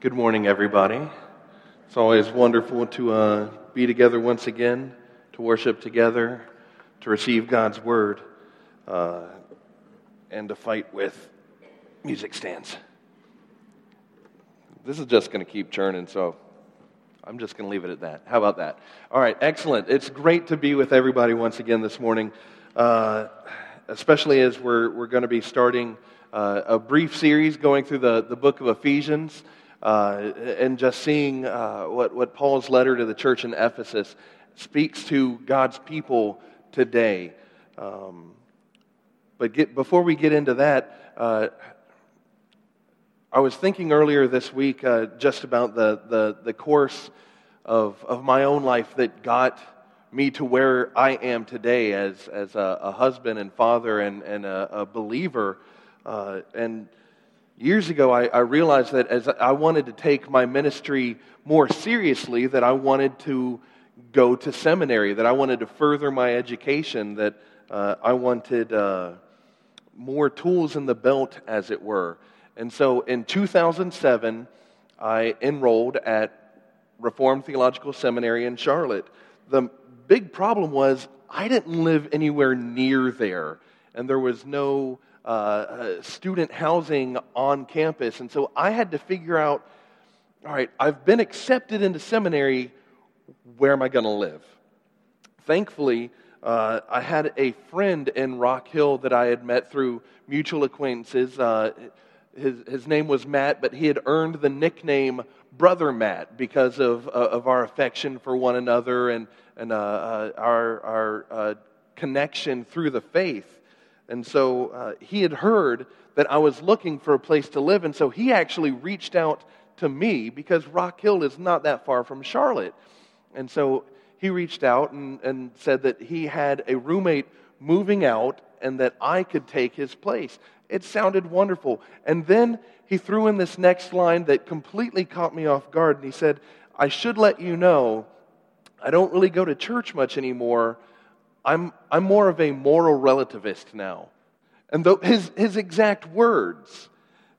Good morning, everybody. It's always wonderful to uh, be together once again, to worship together, to receive God's word, uh, and to fight with music stands. This is just going to keep churning, so I'm just going to leave it at that. How about that? All right, excellent. It's great to be with everybody once again this morning, uh, especially as we're, we're going to be starting uh, a brief series going through the, the book of Ephesians uh, and just seeing uh, what, what Paul's letter to the church in Ephesus speaks to God's people today. Um, but get, before we get into that, uh, I was thinking earlier this week uh, just about the, the, the course of, of my own life that got me to where I am today as, as a, a husband and father and, and a, a believer. Uh, and years ago, I, I, realized that as I wanted to take my ministry more seriously, that I wanted to go to seminary, that I wanted to further my education, that uh, I wanted uh, more tools in the belt, as it were. And so in 2007, I enrolled at Reformed Theological Seminary in Charlotte. The big problem was I didn't live anywhere near there, and there was no uh, uh, student housing on campus. And so I had to figure out all right, I've been accepted into seminary. Where am I going to live? Thankfully, uh, I had a friend in Rock Hill that I had met through mutual acquaintances. Uh, his, his name was Matt, but he had earned the nickname Brother Matt because of, uh, of our affection for one another and, and uh, uh, our, our connection through the faith. And so uh, he had heard that I was looking for a place to live. And so he actually reached out to me because Rock Hill is not that far from Charlotte. And so he reached out and, and said that he had a roommate moving out and that I could take his place. It sounded wonderful. And then he threw in this next line that completely caught me off guard. And he said, I should let you know I don't really go to church much anymore I'm, I'm more of a moral relativist now. And the, his, his exact words.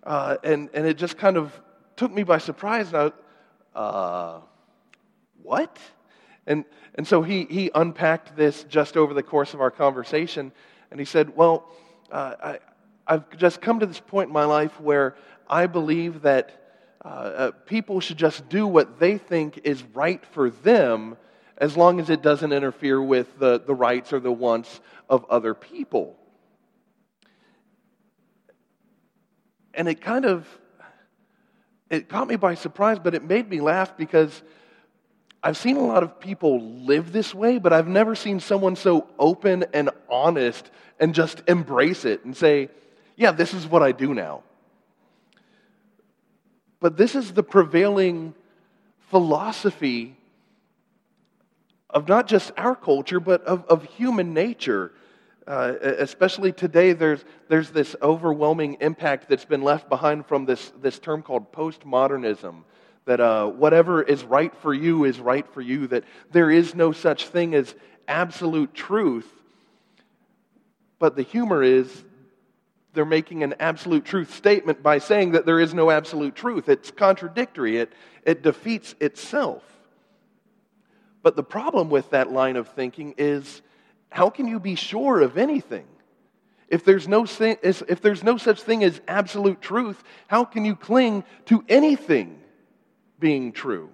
Uh, and, and it just kind of took me by surprise. I, uh, what? And, and so he, he unpacked this just over the course of our conversation. And he said, Well, uh, I, I've just come to this point in my life where I believe that uh, uh, people should just do what they think is right for them as long as it doesn't interfere with the, the rights or the wants of other people. And it kind of it caught me by surprise, but it made me laugh because I've seen a lot of people live this way, but I've never seen someone so open and honest and just embrace it and say, Yeah, this is what I do now. But this is the prevailing philosophy of not just our culture, but of, of human nature. Uh, especially today, there's, there's this overwhelming impact that's been left behind from this, this term called postmodernism. That uh, whatever is right for you is right for you, that there is no such thing as absolute truth. But the humor is they're making an absolute truth statement by saying that there is no absolute truth. It's contradictory, it, it defeats itself. But the problem with that line of thinking is how can you be sure of anything? If there's, no, if there's no such thing as absolute truth, how can you cling to anything being true?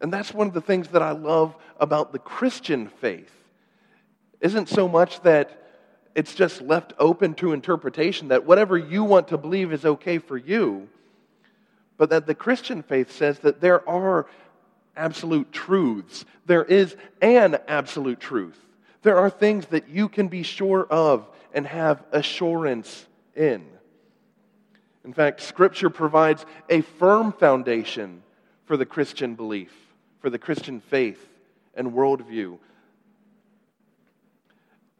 And that's one of the things that I love about the Christian faith. Isn't so much that it's just left open to interpretation, that whatever you want to believe is okay for you, but that the Christian faith says that there are absolute truths. There is an absolute truth. There are things that you can be sure of and have assurance in. In fact, Scripture provides a firm foundation for the Christian belief, for the Christian faith and worldview.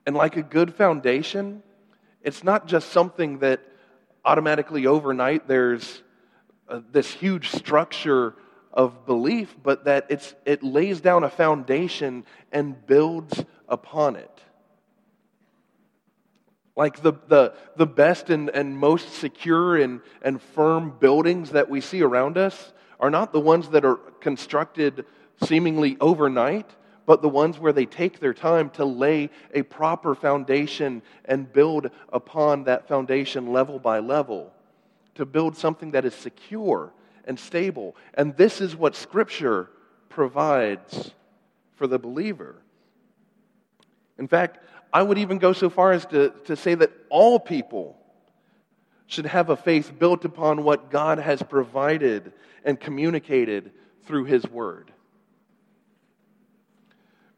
And like a good foundation, it's not just something that automatically overnight there's uh, this huge structure of belief, but that it's, it lays down a foundation and builds upon it. Like the, the, the best and, and most secure and, and firm buildings that we see around us are not the ones that are constructed seemingly overnight, but the ones where they take their time to lay a proper foundation and build upon that foundation level by level, to build something that is secure and stable. And this is what Scripture provides for the believer. In fact, I would even go so far as to, to say that all people should have a faith built upon what God has provided and communicated through His Word.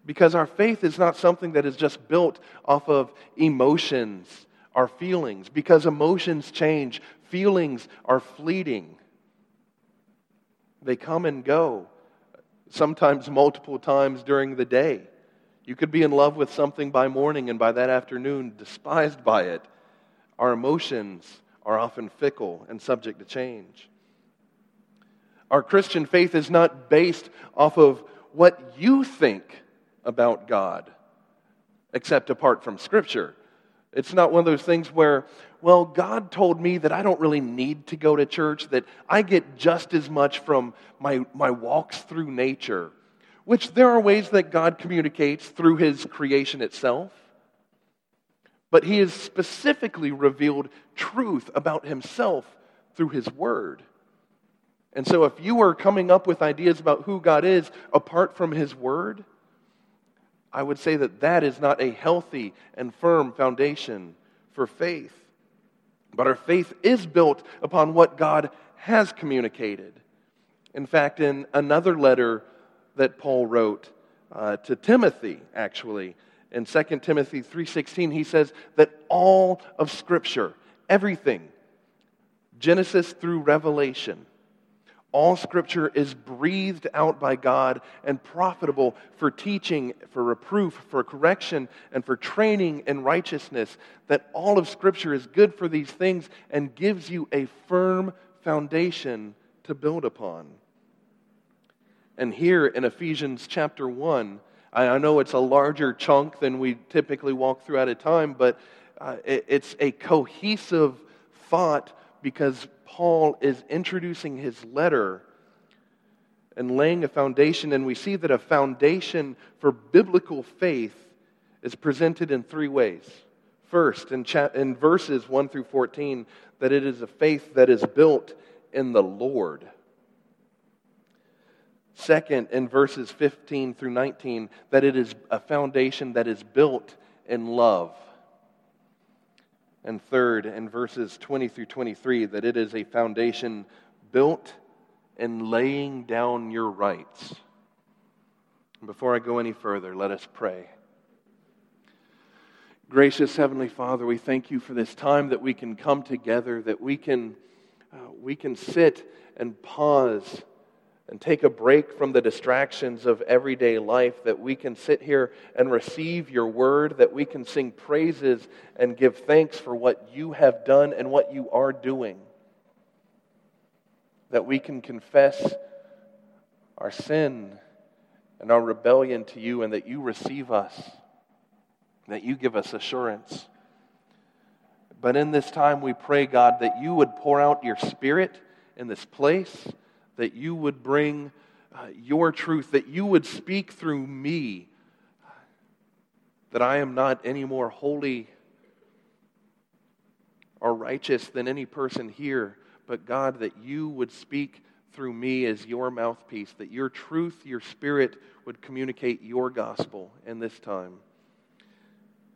Because our faith is not something that is just built off of emotions, our feelings, because emotions change, feelings are fleeting. They come and go, sometimes multiple times during the day. You could be in love with something by morning and by that afternoon despised by it. Our emotions are often fickle and subject to change. Our Christian faith is not based off of what you think about God, except apart from Scripture. It's not one of those things where, well, God told me that I don't really need to go to church, that I get just as much from my, my walks through nature which there are ways that God communicates through his creation itself. But he has specifically revealed truth about himself through his word. And so, if you are coming up with ideas about who God is apart from his word, I would say that that is not a healthy and firm foundation for faith. But our faith is built upon what God has communicated. In fact, in another letter that Paul wrote uh, to Timothy, actually. In 2 Timothy 3:16, he says that all of Scripture, everything, Genesis through Revelation, all Scripture is breathed out by God and profitable for teaching, for reproof, for correction, and for training in righteousness. That all of Scripture is good for these things and gives you a firm foundation to build upon. And here in Ephesians chapter 1, I know it's a larger chunk than we typically walk through at a time, but uh, it's a cohesive thought because Paul is introducing his letter and laying a foundation. And we see that a foundation for biblical faith is presented in three ways. First, in, cha- in verses 1 through 14, that it is a faith that is built in the Lord. Second, in verses 15 through 19, that it is a foundation that is built in love. And third, in verses 20 through 23, that it is a foundation built in laying down your rights. Before I go any further, let us pray. Gracious Heavenly Father, we thank you for this time that we can come together, that we can, uh, we can sit and pause and take a break from the distractions of everyday life, that we can sit here and receive your word, that we can sing praises and give thanks for what you have done and what you are doing, that we can confess our sin and our rebellion to you, and that you receive us, that you give us assurance. But in this time, we pray, God, that you would pour out your spirit in this place that you would bring uh, your truth, that you would speak through me, that I am not any more holy or righteous than any person here, but God, that you would speak through me as your mouthpiece, that your truth, your spirit would communicate your gospel in this time.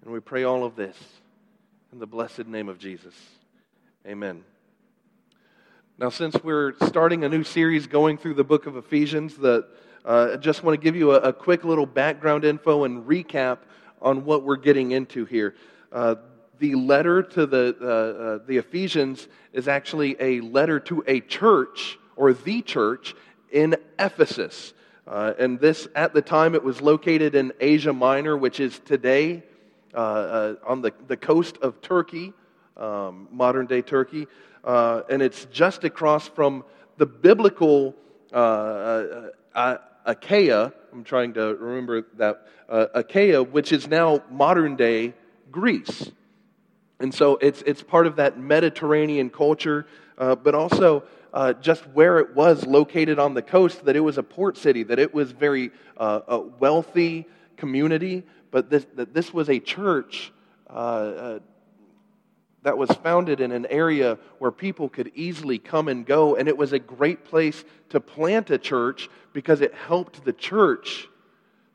And we pray all of this in the blessed name of Jesus. Amen. Now, since we're starting a new series going through the book of Ephesians, that uh, I just want to give you a, a, quick little background info and recap on what we're getting into here. Uh, the letter to the, uh, uh, the Ephesians is actually a letter to a church or the church in Ephesus. Uh, and this, at the time, it was located in Asia Minor, which is today uh, on the, the coast of Turkey, um, modern day Turkey uh, and it's just across from the biblical uh, uh, uh, Achaia. I'm trying to remember that uh, Achaia, which is now modern day Greece. And so it's, it's part of that Mediterranean culture, but also uh, just where it was located on the coast, that it was a port city, that it was very uh, a wealthy community, but this, that this was a church uh, that was founded in an area where people could easily come and go, and it was a great place to plant a church because it helped the church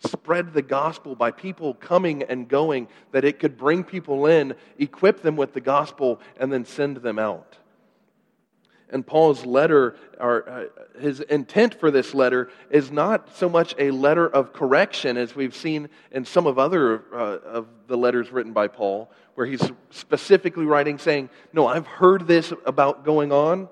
spread the gospel by people coming and going, that it could bring people in, equip them with the gospel, and then send them out. And Paul's letter, or uh, his intent for this letter, is not so much a letter of correction as we've seen in some of other uh, of the letters written by Paul, where he's specifically writing saying, "No, I've heard this about going on.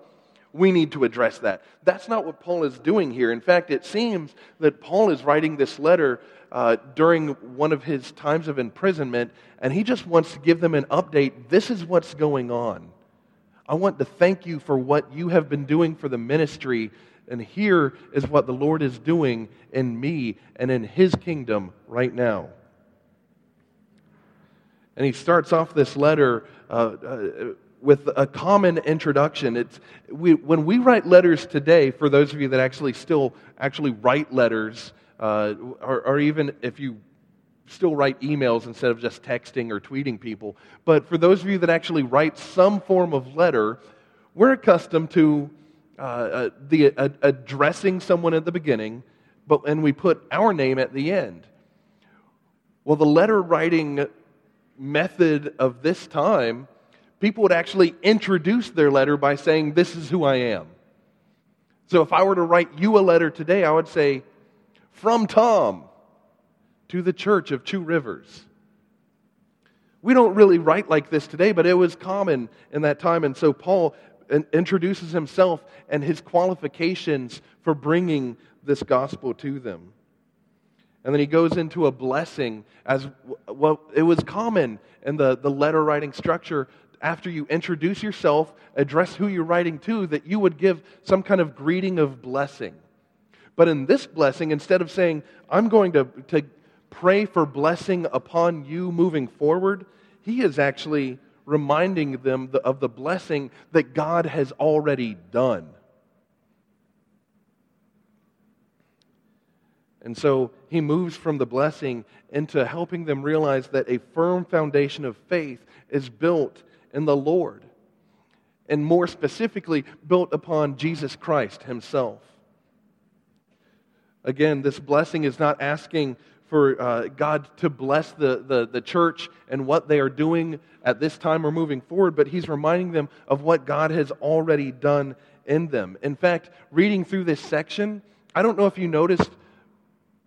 We need to address that." That's not what Paul is doing here. In fact, it seems that Paul is writing this letter uh, during one of his times of imprisonment, and he just wants to give them an update. This is what's going on. I want to thank you for what you have been doing for the ministry. And here is what the Lord is doing in me and in His kingdom right now. And he starts off this letter uh, uh, with a common introduction. It's, we, when we write letters today, for those of you that actually still actually write letters, uh, or, or even if you still write emails instead of just texting or tweeting people. But for those of you that actually write some form of letter, we're accustomed to uh, uh, the uh, addressing someone at the beginning, but and we put our name at the end. Well, the letter writing method of this time, people would actually introduce their letter by saying, "This is who I am." So if I were to write you a letter today, I would say, "From Tom." To the church of Two Rivers. We don't really write like this today, but it was common in that time. And so Paul introduces himself and his qualifications for bringing this gospel to them. And then he goes into a blessing as well. It was common in the, the letter writing structure after you introduce yourself, address who you're writing to, that you would give some kind of greeting of blessing. But in this blessing, instead of saying, I'm going to, to pray for blessing upon you moving forward, he is actually reminding them of the blessing that God has already done. And so he moves from the blessing into helping them realize that a firm foundation of faith is built in the Lord, and more specifically, built upon Jesus Christ himself. Again, this blessing is not asking for uh, God to bless the, the, the church and what they are doing at this time or moving forward, but He's reminding them of what God has already done in them. In fact, reading through this section, I don't know if you noticed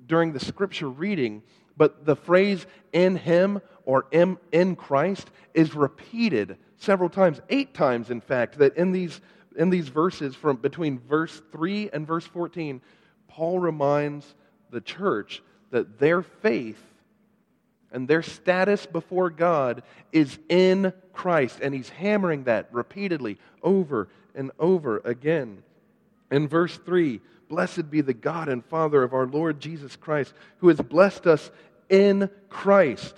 during the scripture reading, but the phrase in Him or in, in Christ is repeated several times, eight times, in fact, that in these, in these verses from between verse 3 and verse 14, Paul reminds the church that their faith and their status before God is in Christ. And he's hammering that repeatedly over and over again. In verse 3, blessed be the God and Father of our Lord Jesus Christ, who has blessed us in Christ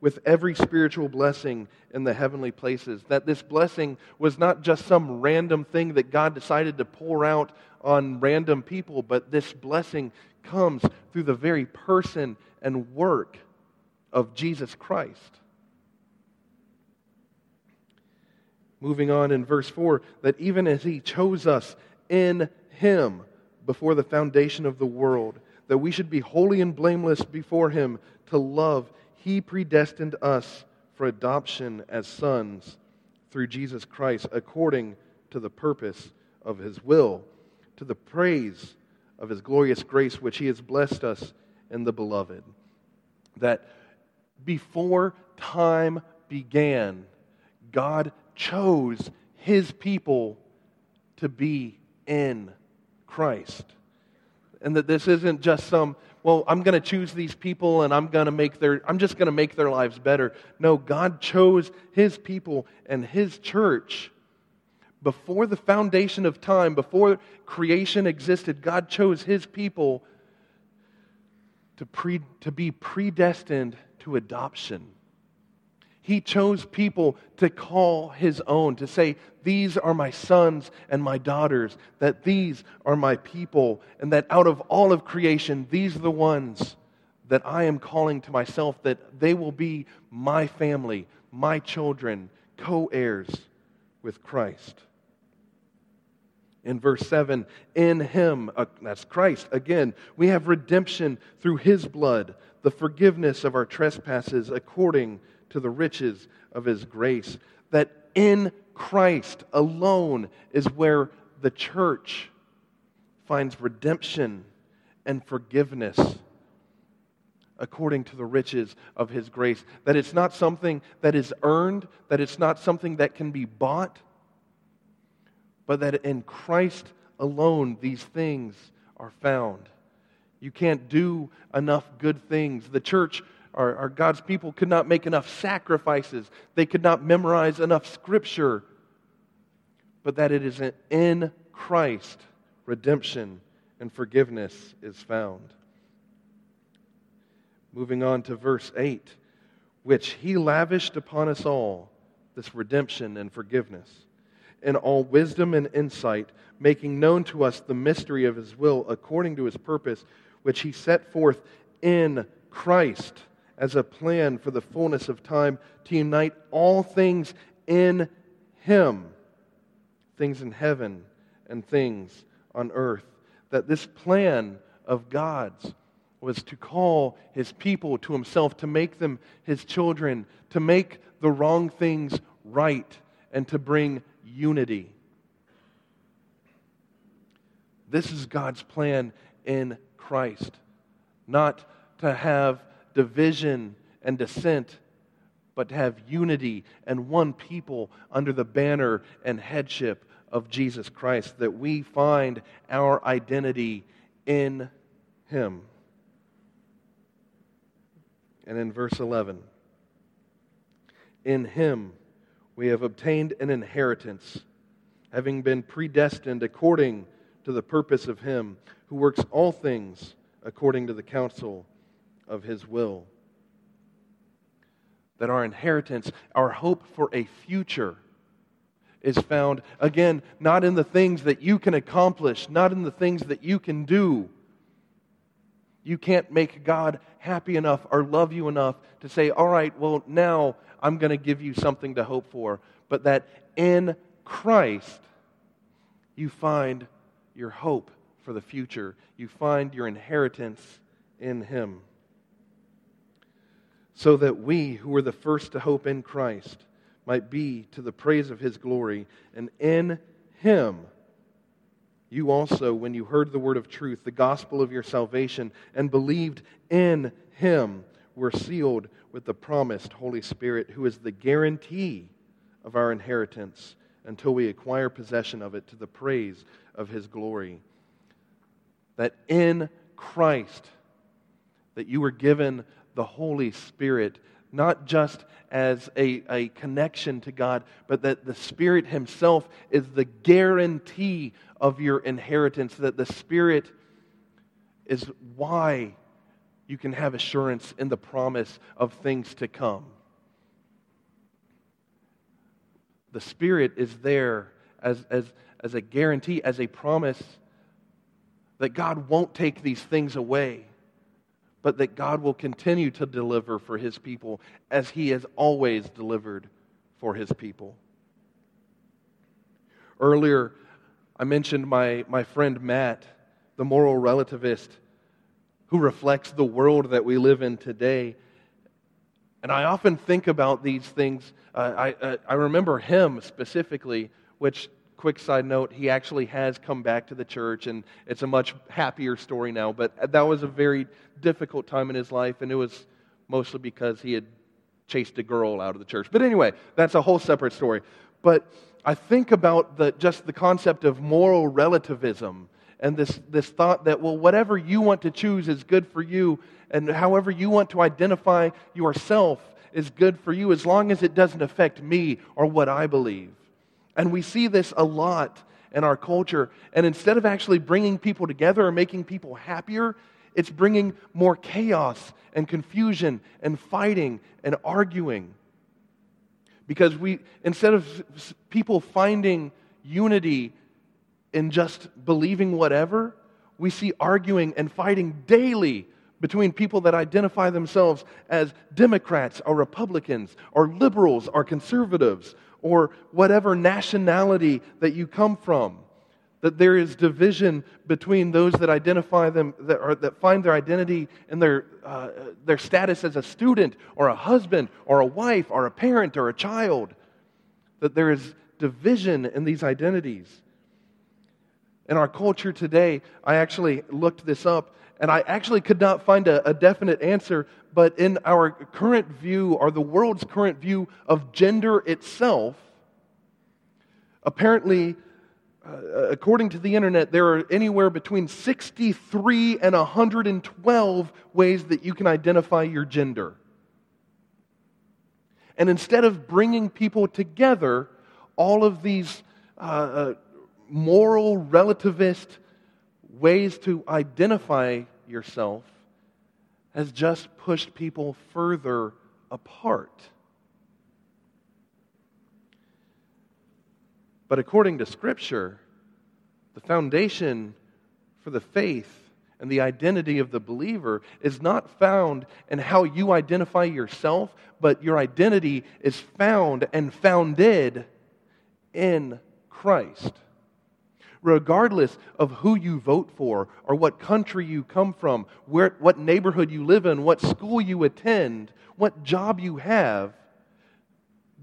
with every spiritual blessing in the heavenly places. That this blessing was not just some random thing that God decided to pour out on random people, but this blessing comes through the very person and work of Jesus Christ. Moving on in verse 4, that even as he chose us in him before the foundation of the world, that we should be holy and blameless before him to love, he predestined us for adoption as sons through Jesus Christ, according to the purpose of his will, to the praise of his glorious grace, which he has blessed us in the beloved. That before time began, God chose his people to be in Christ. And that this isn't just some, well, I'm going to choose these people and I'm going to make their, I'm just going to make their lives better. No, God chose his people and his church before the foundation of time, before creation existed, God chose his people to, pre, to be predestined to adoption. He chose people to call his own, to say, These are my sons and my daughters, that these are my people, and that out of all of creation, these are the ones that I am calling to myself, that they will be my family, my children, co heirs with Christ. In verse 7, in him, uh, that's Christ, again, we have redemption through his blood, the forgiveness of our trespasses according to the riches of his grace. That in Christ alone is where the church finds redemption and forgiveness according to the riches of his grace. That it's not something that is earned, that it's not something that can be bought, but that in Christ alone these things are found. You can't do enough good things. The church our, our God's people could not make enough sacrifices, they could not memorize enough scripture, but that it is in Christ redemption and forgiveness is found. Moving on to verse 8, which he lavished upon us all, this redemption and forgiveness, in all wisdom and insight, making known to us the mystery of his will according to his purpose, which he set forth in Christ as a plan for the fullness of time to unite all things in Him, things in heaven and things on earth. That this plan of God's was to call His people to Himself, to make them His children, to make the wrong things right, and to bring unity. This is God's plan in Christ, not to have division and dissent, but to have unity and one people under the banner and headship of Jesus Christ, that we find our identity in Him. And in verse 11, in Him we have obtained an inheritance, having been predestined according to the purpose of Him who works all things according to the counsel of His will. That our inheritance, our hope for a future, is found, again, not in the things that you can accomplish, not in the things that you can do. You can't make God happy enough or love you enough to say, all right, well, now I'm going to give you something to hope for. But that in Christ, you find your hope for the future. You find your inheritance in Him so that we who were the first to hope in Christ might be to the praise of his glory. And in him, you also, when you heard the word of truth, the gospel of your salvation, and believed in him, were sealed with the promised Holy Spirit, who is the guarantee of our inheritance until we acquire possession of it to the praise of his glory. That in Christ, that you were given the Holy Spirit, not just as a, a connection to God, but that the Spirit Himself is the guarantee of your inheritance, that the Spirit is why you can have assurance in the promise of things to come. The Spirit is there as, as, as a guarantee, as a promise that God won't take these things away but that God will continue to deliver for his people as he has always delivered for his people. Earlier, I mentioned my, my friend Matt, the moral relativist, who reflects the world that we live in today. And I often think about these things. Uh, I, uh, I remember him specifically, which quick side note, he actually has come back to the church, and it's a much happier story now. But that was a very difficult time in his life, and it was mostly because he had chased a girl out of the church. But anyway, that's a whole separate story. But I think about the, just the concept of moral relativism and this, this thought that, well, whatever you want to choose is good for you, and however you want to identify yourself is good for you as long as it doesn't affect me or what I believe. And we see this a lot in our culture. And instead of actually bringing people together or making people happier, it's bringing more chaos and confusion and fighting and arguing. Because we, instead of people finding unity in just believing whatever, we see arguing and fighting daily between people that identify themselves as Democrats or Republicans or liberals or conservatives or whatever nationality that you come from. That there is division between those that identify them, that, are, that find their identity and their, uh, their status as a student or a husband or a wife or a parent or a child. That there is division in these identities. In our culture today, I actually looked this up and I actually could not find a, a, definite answer, but in our current view, or the world's current view of gender itself, apparently, uh, according to the internet, there are anywhere between 63 and 112 ways that you can identify your gender. And instead of bringing people together, all of these uh, uh, moral, relativist ways to identify yourself has just pushed people further apart. But according to Scripture, the foundation for the faith and the identity of the believer is not found in how you identify yourself, but your identity is found and founded in Christ. Regardless of who you vote for, or what country you come from, where, what neighborhood you live in, what school you attend, what job you have,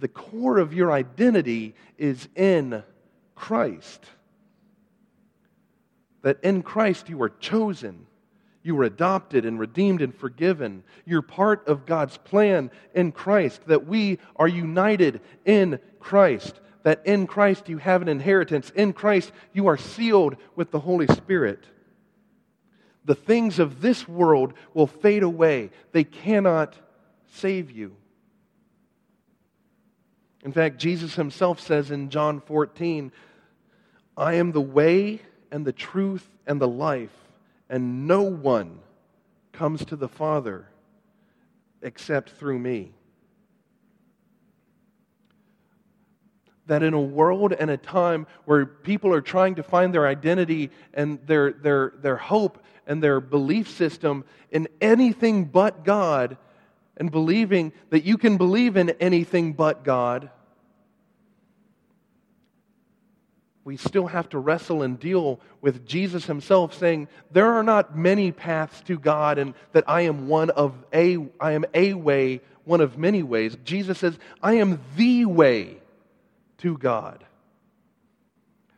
the core of your identity is in Christ. That in Christ you are chosen, you were adopted and redeemed and forgiven. You're part of God's plan in Christ, that we are united in Christ that in Christ you have an inheritance. In Christ you are sealed with the Holy Spirit. The things of this world will fade away, they cannot save you. In fact, Jesus himself says in John 14, I am the way and the truth and the life, and no one comes to the Father except through me. that in a world and a time where people are trying to find their identity and their, their, their hope and their belief system in anything but God, and believing that you can believe in anything but God, we still have to wrestle and deal with Jesus himself saying, There are not many paths to God, and that I am one of a I am a way, one of many ways. Jesus says, I am the way to God.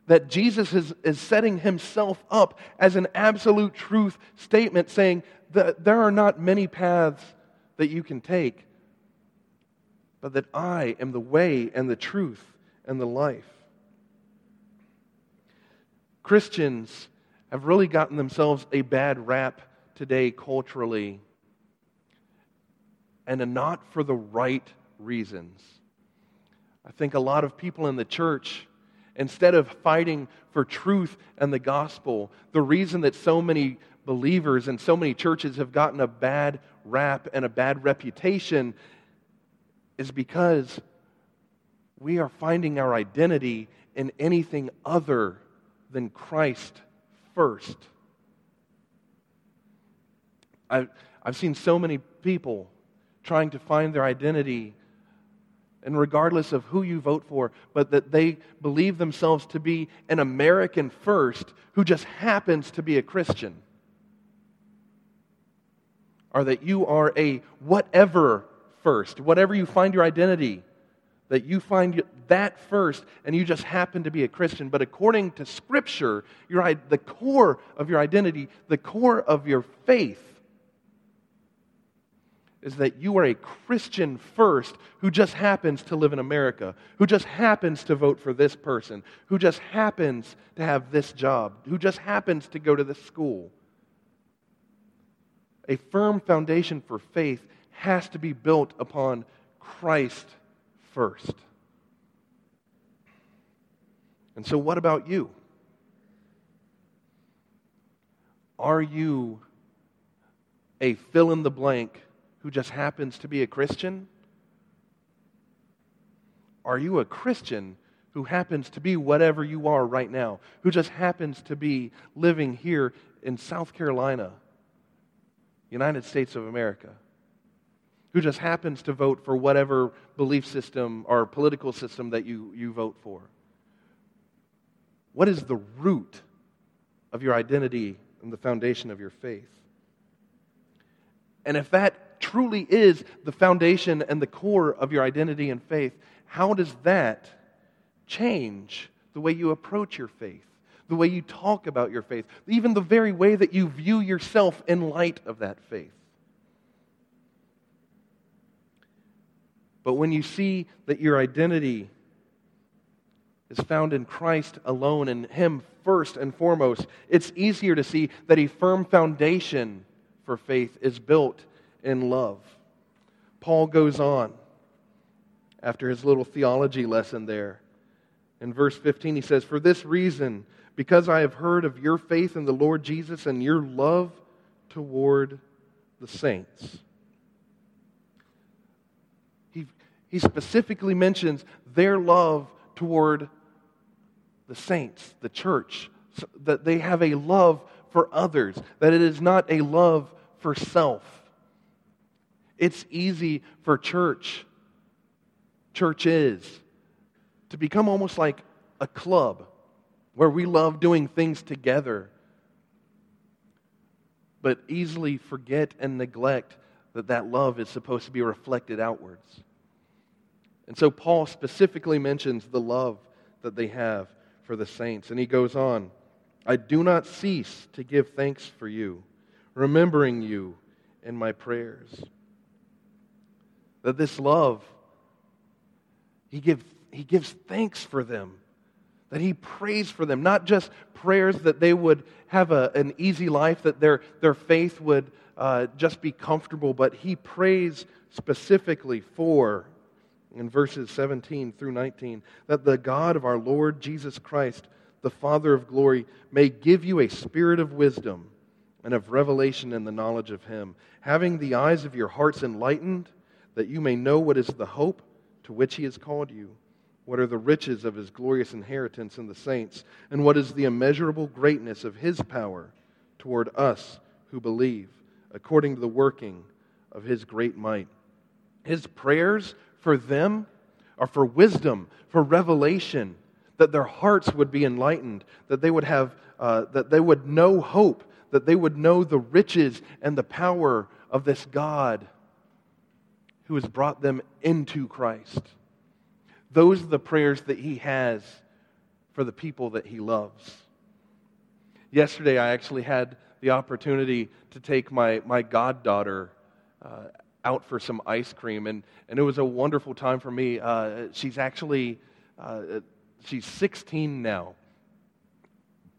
That Jesus is, is setting himself up as an absolute truth statement, saying that there are not many paths that you can take, but that I am the way and the truth and the life. Christians have really gotten themselves a bad rap today culturally, and not for the right reasons. I think a lot of people in the church, instead of fighting for truth and the gospel, the reason that so many believers and so many churches have gotten a bad rap and a bad reputation is because we are finding our identity in anything other than Christ first. I've, I've seen so many people trying to find their identity and regardless of who you vote for, but that they believe themselves to be an American first who just happens to be a Christian. Or that you are a whatever first, whatever you find your identity, that you find that first and you just happen to be a Christian. But according to Scripture, your, the core of your identity, the core of your faith, is that you are a Christian first who just happens to live in America, who just happens to vote for this person, who just happens to have this job, who just happens to go to this school. A firm foundation for faith has to be built upon Christ first. And so, what about you? Are you a fill in the blank who just happens to be a Christian? are you a Christian who happens to be whatever you are right now, who just happens to be living here in South Carolina, United States of America, who just happens to vote for whatever belief system or political system that you, you vote for? What is the root of your identity and the foundation of your faith? And if that truly is the foundation and the core of your identity and faith, how does that change the way you approach your faith, the way you talk about your faith, even the very way that you view yourself in light of that faith. But when you see that your identity is found in Christ alone and Him first and foremost, it's easier to see that a firm foundation for faith is built in love. Paul goes on after his little theology lesson there in verse 15, he says, For this reason, because I have heard of your faith in the Lord Jesus and your love toward the saints. He, he specifically mentions their love toward the saints, the church, so that they have a love for others, that it is not a love for self. It's easy for church, churches, to become almost like a club where we love doing things together, but easily forget and neglect that that love is supposed to be reflected outwards. And so Paul specifically mentions the love that they have for the saints. And he goes on I do not cease to give thanks for you, remembering you in my prayers. That this love, he gives he gives thanks for them, that he prays for them, not just prayers that they would have a, an easy life, that their, their faith would uh, just be comfortable, but he prays specifically for, in verses 17 through 19, that the God of our Lord Jesus Christ, the Father of glory, may give you a spirit of wisdom and of revelation in the knowledge of him, having the eyes of your hearts enlightened, that you may know what is the hope to which he has called you what are the riches of his glorious inheritance in the saints? And what is the immeasurable greatness of his power toward us who believe, according to the working of his great might? His prayers for them are for wisdom, for revelation, that their hearts would be enlightened, that they would have, uh, that they would know hope, that they would know the riches and the power of this God who has brought them into Christ. Those are the prayers that he has for the people that he loves. Yesterday, I actually had the opportunity to take my, my goddaughter uh, out for some ice cream, and, and it was a wonderful time for me. Uh, she's actually uh, she's 16 now,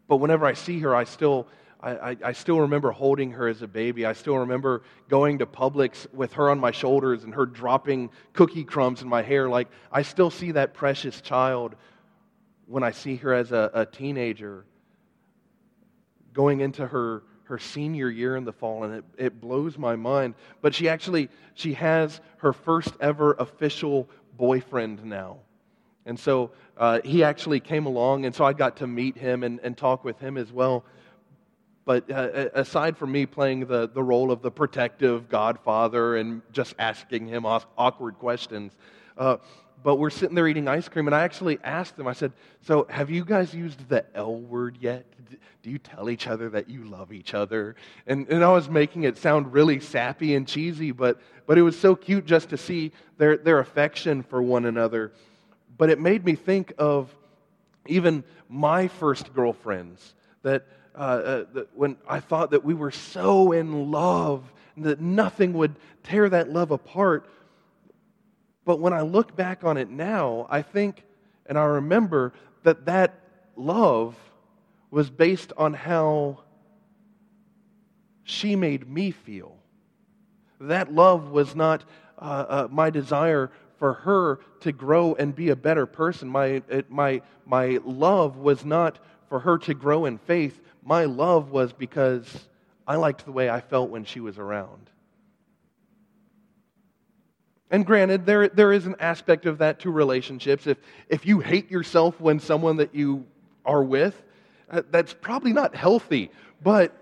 but whenever I see her, I still I, I, still remember holding her as a baby. I still remember going to Publix with her on my shoulders and her dropping cookie crumbs in my hair. Like, I still see that precious child when I see her as a, a teenager going into her, her senior year in the fall, and it, it blows my mind. But she actually, she has her first ever official boyfriend now. And so uh, he actually came along, and so I got to meet him and, and talk with him as well. But uh, aside from me playing the, the role of the protective godfather and just asking him awkward questions, uh, but we're sitting there eating ice cream, and I actually asked them, I said, So, have you guys used the L word yet? Do you tell each other that you love each other? And, and I was making it sound really sappy and cheesy, but, but it was so cute just to see their, their affection for one another. But it made me think of even my first girlfriends that uh, uh, when I thought that we were so in love that nothing would tear that love apart. But when I look back on it now, I think and I remember that that love was based on how she made me feel. That love was not uh, uh, my desire for her to grow and be a better person. My, it, my, my love was not for her to grow in faith, my love was because I liked the way I felt when she was around. And granted, there, there is an aspect of that to relationships. If, if you hate yourself when someone that you are with, uh, that's probably not healthy. But,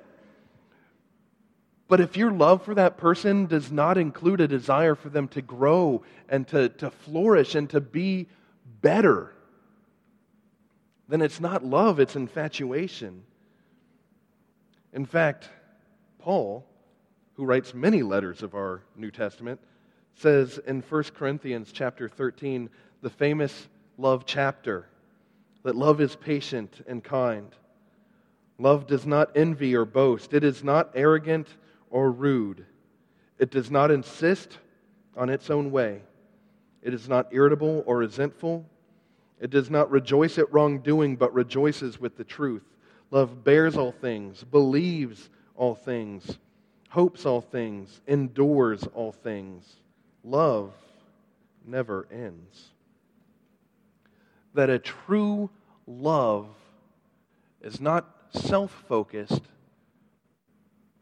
but if your love for that person does not include a desire for them to grow and to, to flourish and to be better, then it's not love, it's infatuation. In fact, Paul, who writes many letters of our New Testament, says in 1 Corinthians chapter 13, the famous love chapter, that love is patient and kind. Love does not envy or boast. It is not arrogant or rude. It does not insist on its own way. It is not irritable or resentful. It does not rejoice at wrongdoing, but rejoices with the truth. Love bears all things, believes all things, hopes all things, endures all things. Love never ends. That a true love is not self focused,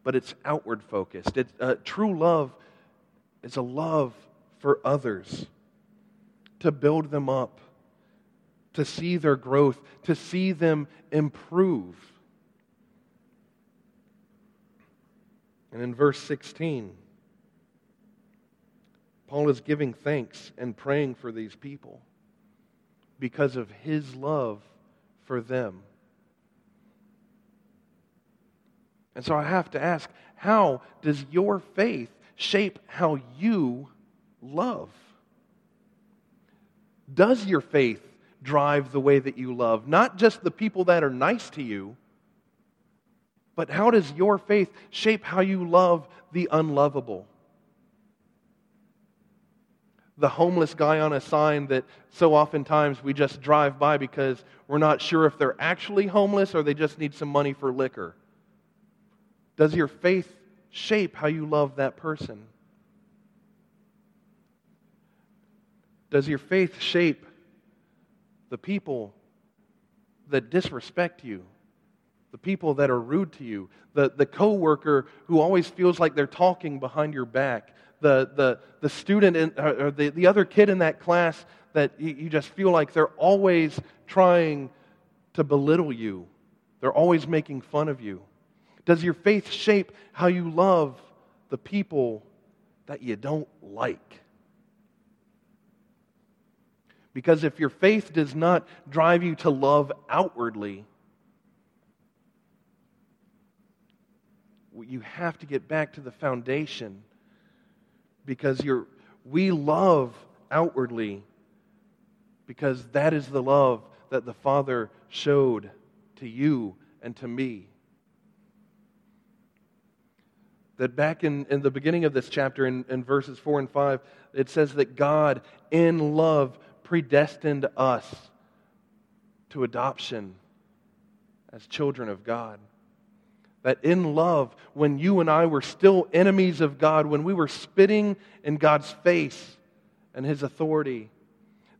but it's outward focused. It, uh, true love is a love for others, to build them up, to see their growth, to see them improve. And in verse 16, Paul is giving thanks and praying for these people because of his love for them. And so I have to ask how does your faith shape how you love? Does your faith drive the way that you love? Not just the people that are nice to you, but how does your faith shape how you love the unlovable? The homeless guy on a sign that so oftentimes we just drive by because we're not sure if they're actually homeless or they just need some money for liquor. Does your faith shape how you love that person? Does your faith shape the people that disrespect you, the people that are rude to you, the, the coworker who always feels like they're talking behind your back, the, the, the student in, or the, the other kid in that class that you, you just feel like they're always trying to belittle you. They're always making fun of you. Does your faith shape how you love the people that you don't like? Because if your faith does not drive you to love outwardly, you have to get back to the foundation. Because you're, we love outwardly because that is the love that the Father showed to you and to me. That back in, in the beginning of this chapter, in, in verses 4 and 5, it says that God, in love, predestined us to adoption as children of God. That in love, when you and I were still enemies of God, when we were spitting in God's face and His authority,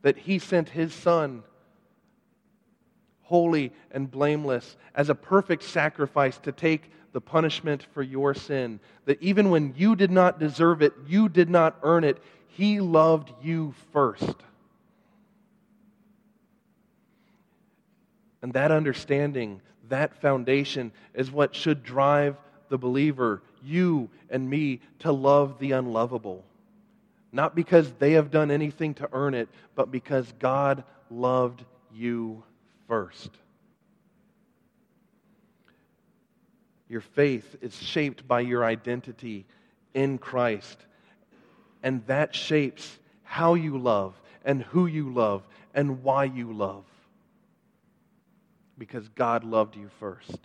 that He sent His Son, holy and blameless, as a perfect sacrifice to take the punishment for your sin. That even when you did not deserve it, you did not earn it, He loved you first. And that understanding, that foundation, is what should drive the believer, you and me, to love the unlovable. Not because they have done anything to earn it, but because God loved you first. Your faith is shaped by your identity in Christ. And that shapes how you love and who you love and why you love. Because God loved you first.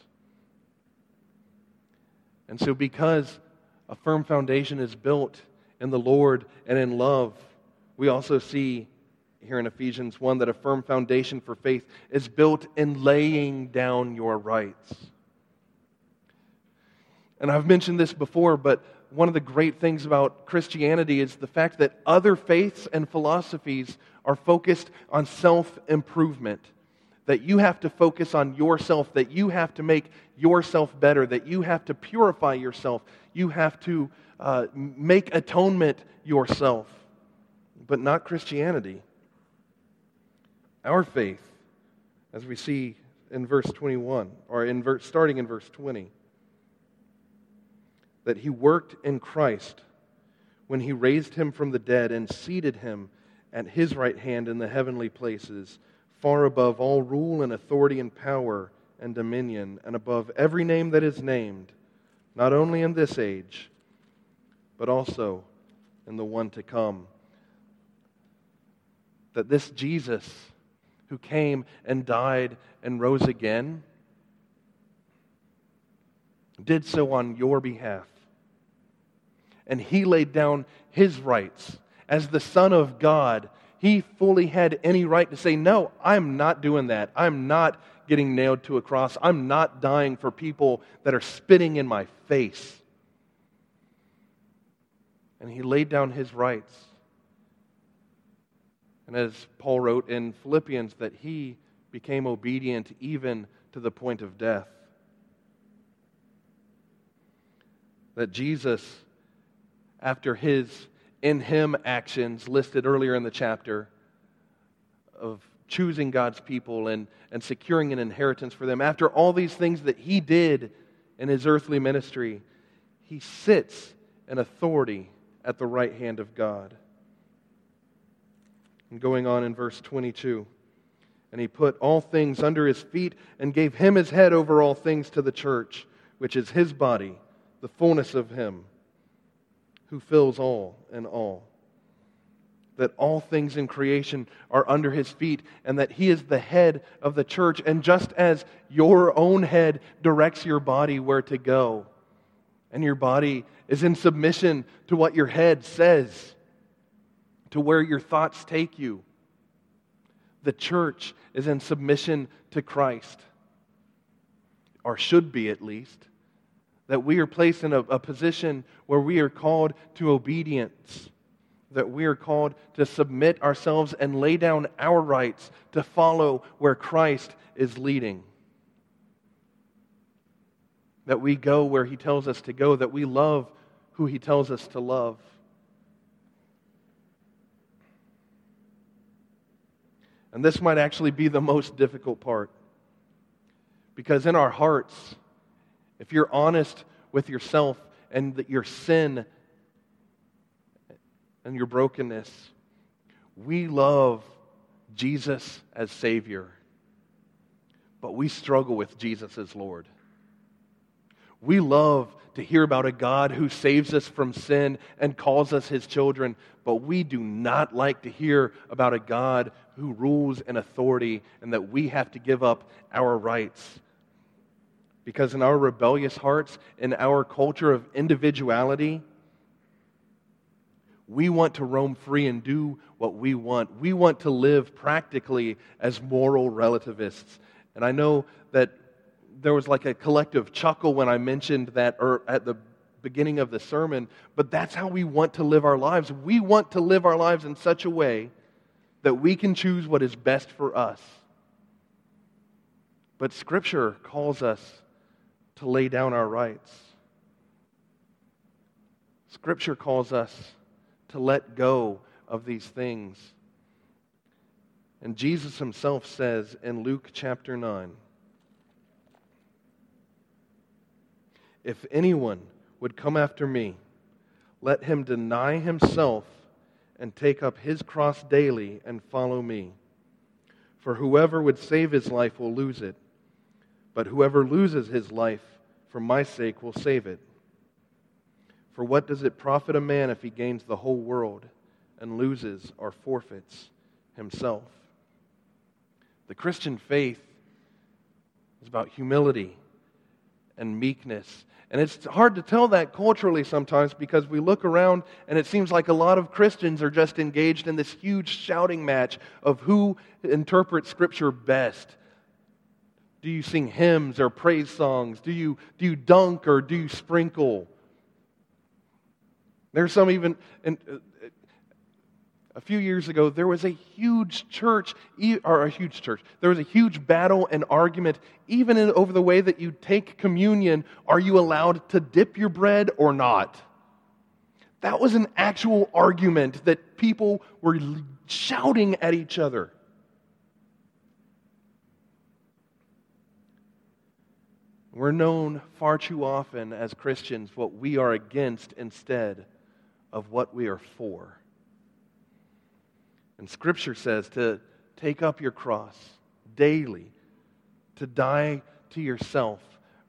And so, because a firm foundation is built in the Lord and in love, we also see here in Ephesians 1 that a firm foundation for faith is built in laying down your rights. And I've mentioned this before, but one of the great things about Christianity is the fact that other faiths and philosophies are focused on self improvement. That you have to focus on yourself, that you have to make yourself better, that you have to purify yourself, you have to uh, make atonement yourself. but not Christianity. Our faith, as we see in verse 21, or in verse, starting in verse 20, that he worked in Christ when he raised him from the dead and seated him at his right hand in the heavenly places, far above all rule and authority and power and dominion, and above every name that is named, not only in this age, but also in the one to come. That this Jesus, who came and died and rose again, did so on your behalf. And he laid down his rights as the Son of God. He fully had any right to say, No, I'm not doing that. I'm not getting nailed to a cross. I'm not dying for people that are spitting in my face. And he laid down his rights. And as Paul wrote in Philippians, that he became obedient even to the point of death. That Jesus, after his in him actions listed earlier in the chapter of choosing God's people and, and securing an inheritance for them, after all these things that he did in his earthly ministry, he sits in authority at the right hand of God. And going on in verse 22, and he put all things under his feet and gave him his head over all things to the church, which is his body, the fullness of him who fills all in all. That all things in creation are under his feet, and that he is the head of the church. And just as your own head directs your body where to go, and your body is in submission to what your head says, to where your thoughts take you. The church is in submission to Christ, or should be at least. That we are placed in a, a position where we are called to obedience, that we are called to submit ourselves and lay down our rights to follow where Christ is leading that we go where He tells us to go, that we love who He tells us to love. And this might actually be the most difficult part. Because in our hearts, if you're honest with yourself and that your sin and your brokenness, we love Jesus as Savior, but we struggle with Jesus as Lord. We love to hear about a God who saves us from sin and calls us his children, but we do not like to hear about a God who rules in authority and that we have to give up our rights. Because in our rebellious hearts, in our culture of individuality, we want to roam free and do what we want. We want to live practically as moral relativists. And I know that there was like a collective chuckle when I mentioned that er, at the beginning of the sermon, but that's how we want to live our lives. We want to live our lives in such a way that we can choose what is best for us. But Scripture calls us to lay down our rights. Scripture calls us to let go of these things. And Jesus himself says in Luke chapter 9, If anyone would come after me, let him deny himself and take up his cross daily and follow me. For whoever would save his life will lose it, but whoever loses his life for my sake will save it. For what does it profit a man if he gains the whole world and loses or forfeits himself? The Christian faith is about humility and meekness and it's hard to tell that culturally sometimes because we look around and it seems like a lot of Christians are just engaged in this huge shouting match of who interprets Scripture best. Do you sing hymns or praise songs? Do you, do you dunk or do you sprinkle? There's some even, and uh, a few years ago, there was a huge church, or a huge church, there was a huge battle and argument, even in, over the way that you take communion. Are you allowed to dip your bread or not? That was an actual argument that people were shouting at each other. We're known far too often as Christians what we are against instead of what we are for. And Scripture says to take up your cross daily, to die to yourself,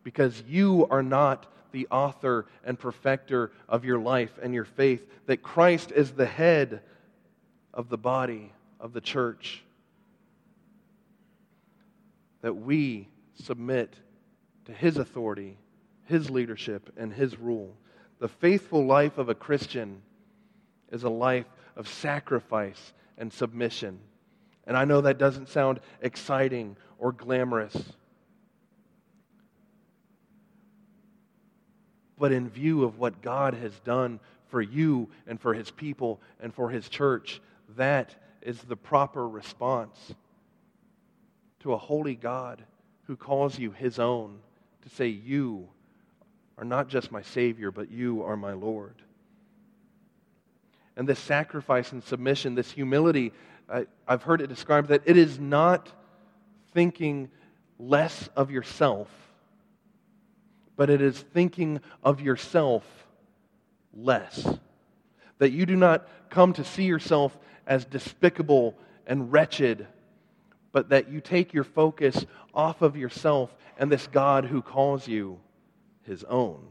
because you are not the author and perfecter of your life and your faith, that Christ is the head of the body of the church, that we submit to his authority, his leadership, and his rule. The faithful life of a Christian is a life of sacrifice and submission. And I know that doesn't sound exciting or glamorous. But in view of what God has done for you and for his people and for his church, that is the proper response to a holy God who calls you his own to say, You are not just my Savior, but you are my Lord. And this sacrifice and submission, this humility, I, I've heard it described that it is not thinking less of yourself, but it is thinking of yourself less. That you do not come to see yourself as despicable and wretched, but that you take your focus off of yourself and this God who calls you his own.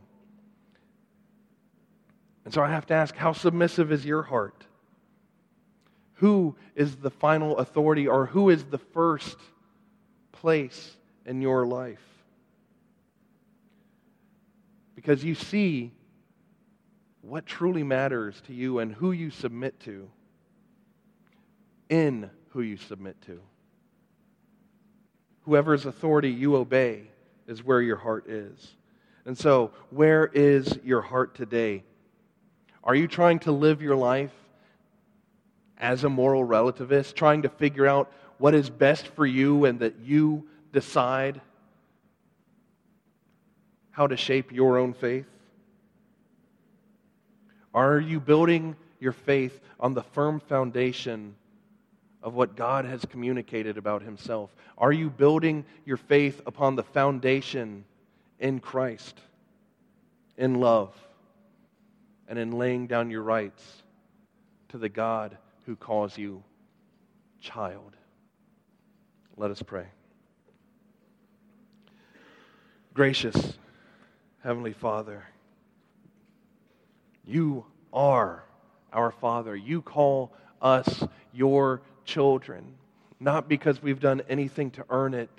And so I have to ask how submissive is your heart? Who is the final authority or who is the first place in your life? Because you see what truly matters to you and who you submit to in who you submit to. Whoever's authority you obey is where your heart is. And so, where is your heart today? Are you trying to live your life as a moral relativist, trying to figure out what is best for you and that you decide how to shape your own faith? Are you building your faith on the firm foundation of what God has communicated about Himself? Are you building your faith upon the foundation in Christ, in love, and in laying down your rights to the God who calls you child? Let us pray. Gracious Heavenly Father, you are our Father. You call us your children, not because we've done anything to earn it,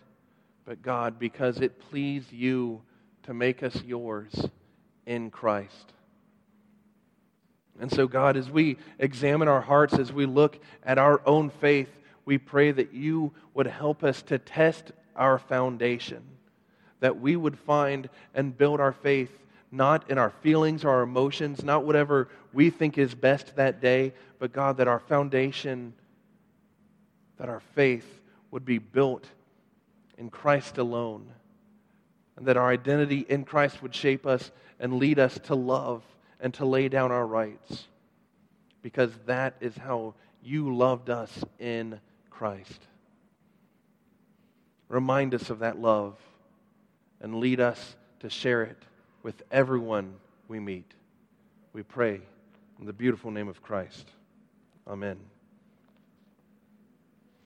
but God, because it pleased you to make us yours in Christ. And so, God, as we examine our hearts, as we look at our own faith, we pray that you would help us to test our foundation, that we would find and build our faith not in our feelings or our emotions, not whatever we think is best that day, but God, that our foundation that our faith would be built in Christ alone, and that our identity in Christ would shape us and lead us to love and to lay down our rights, because that is how you loved us in Christ. Remind us of that love and lead us to share it with everyone we meet. We pray in the beautiful name of Christ. Amen.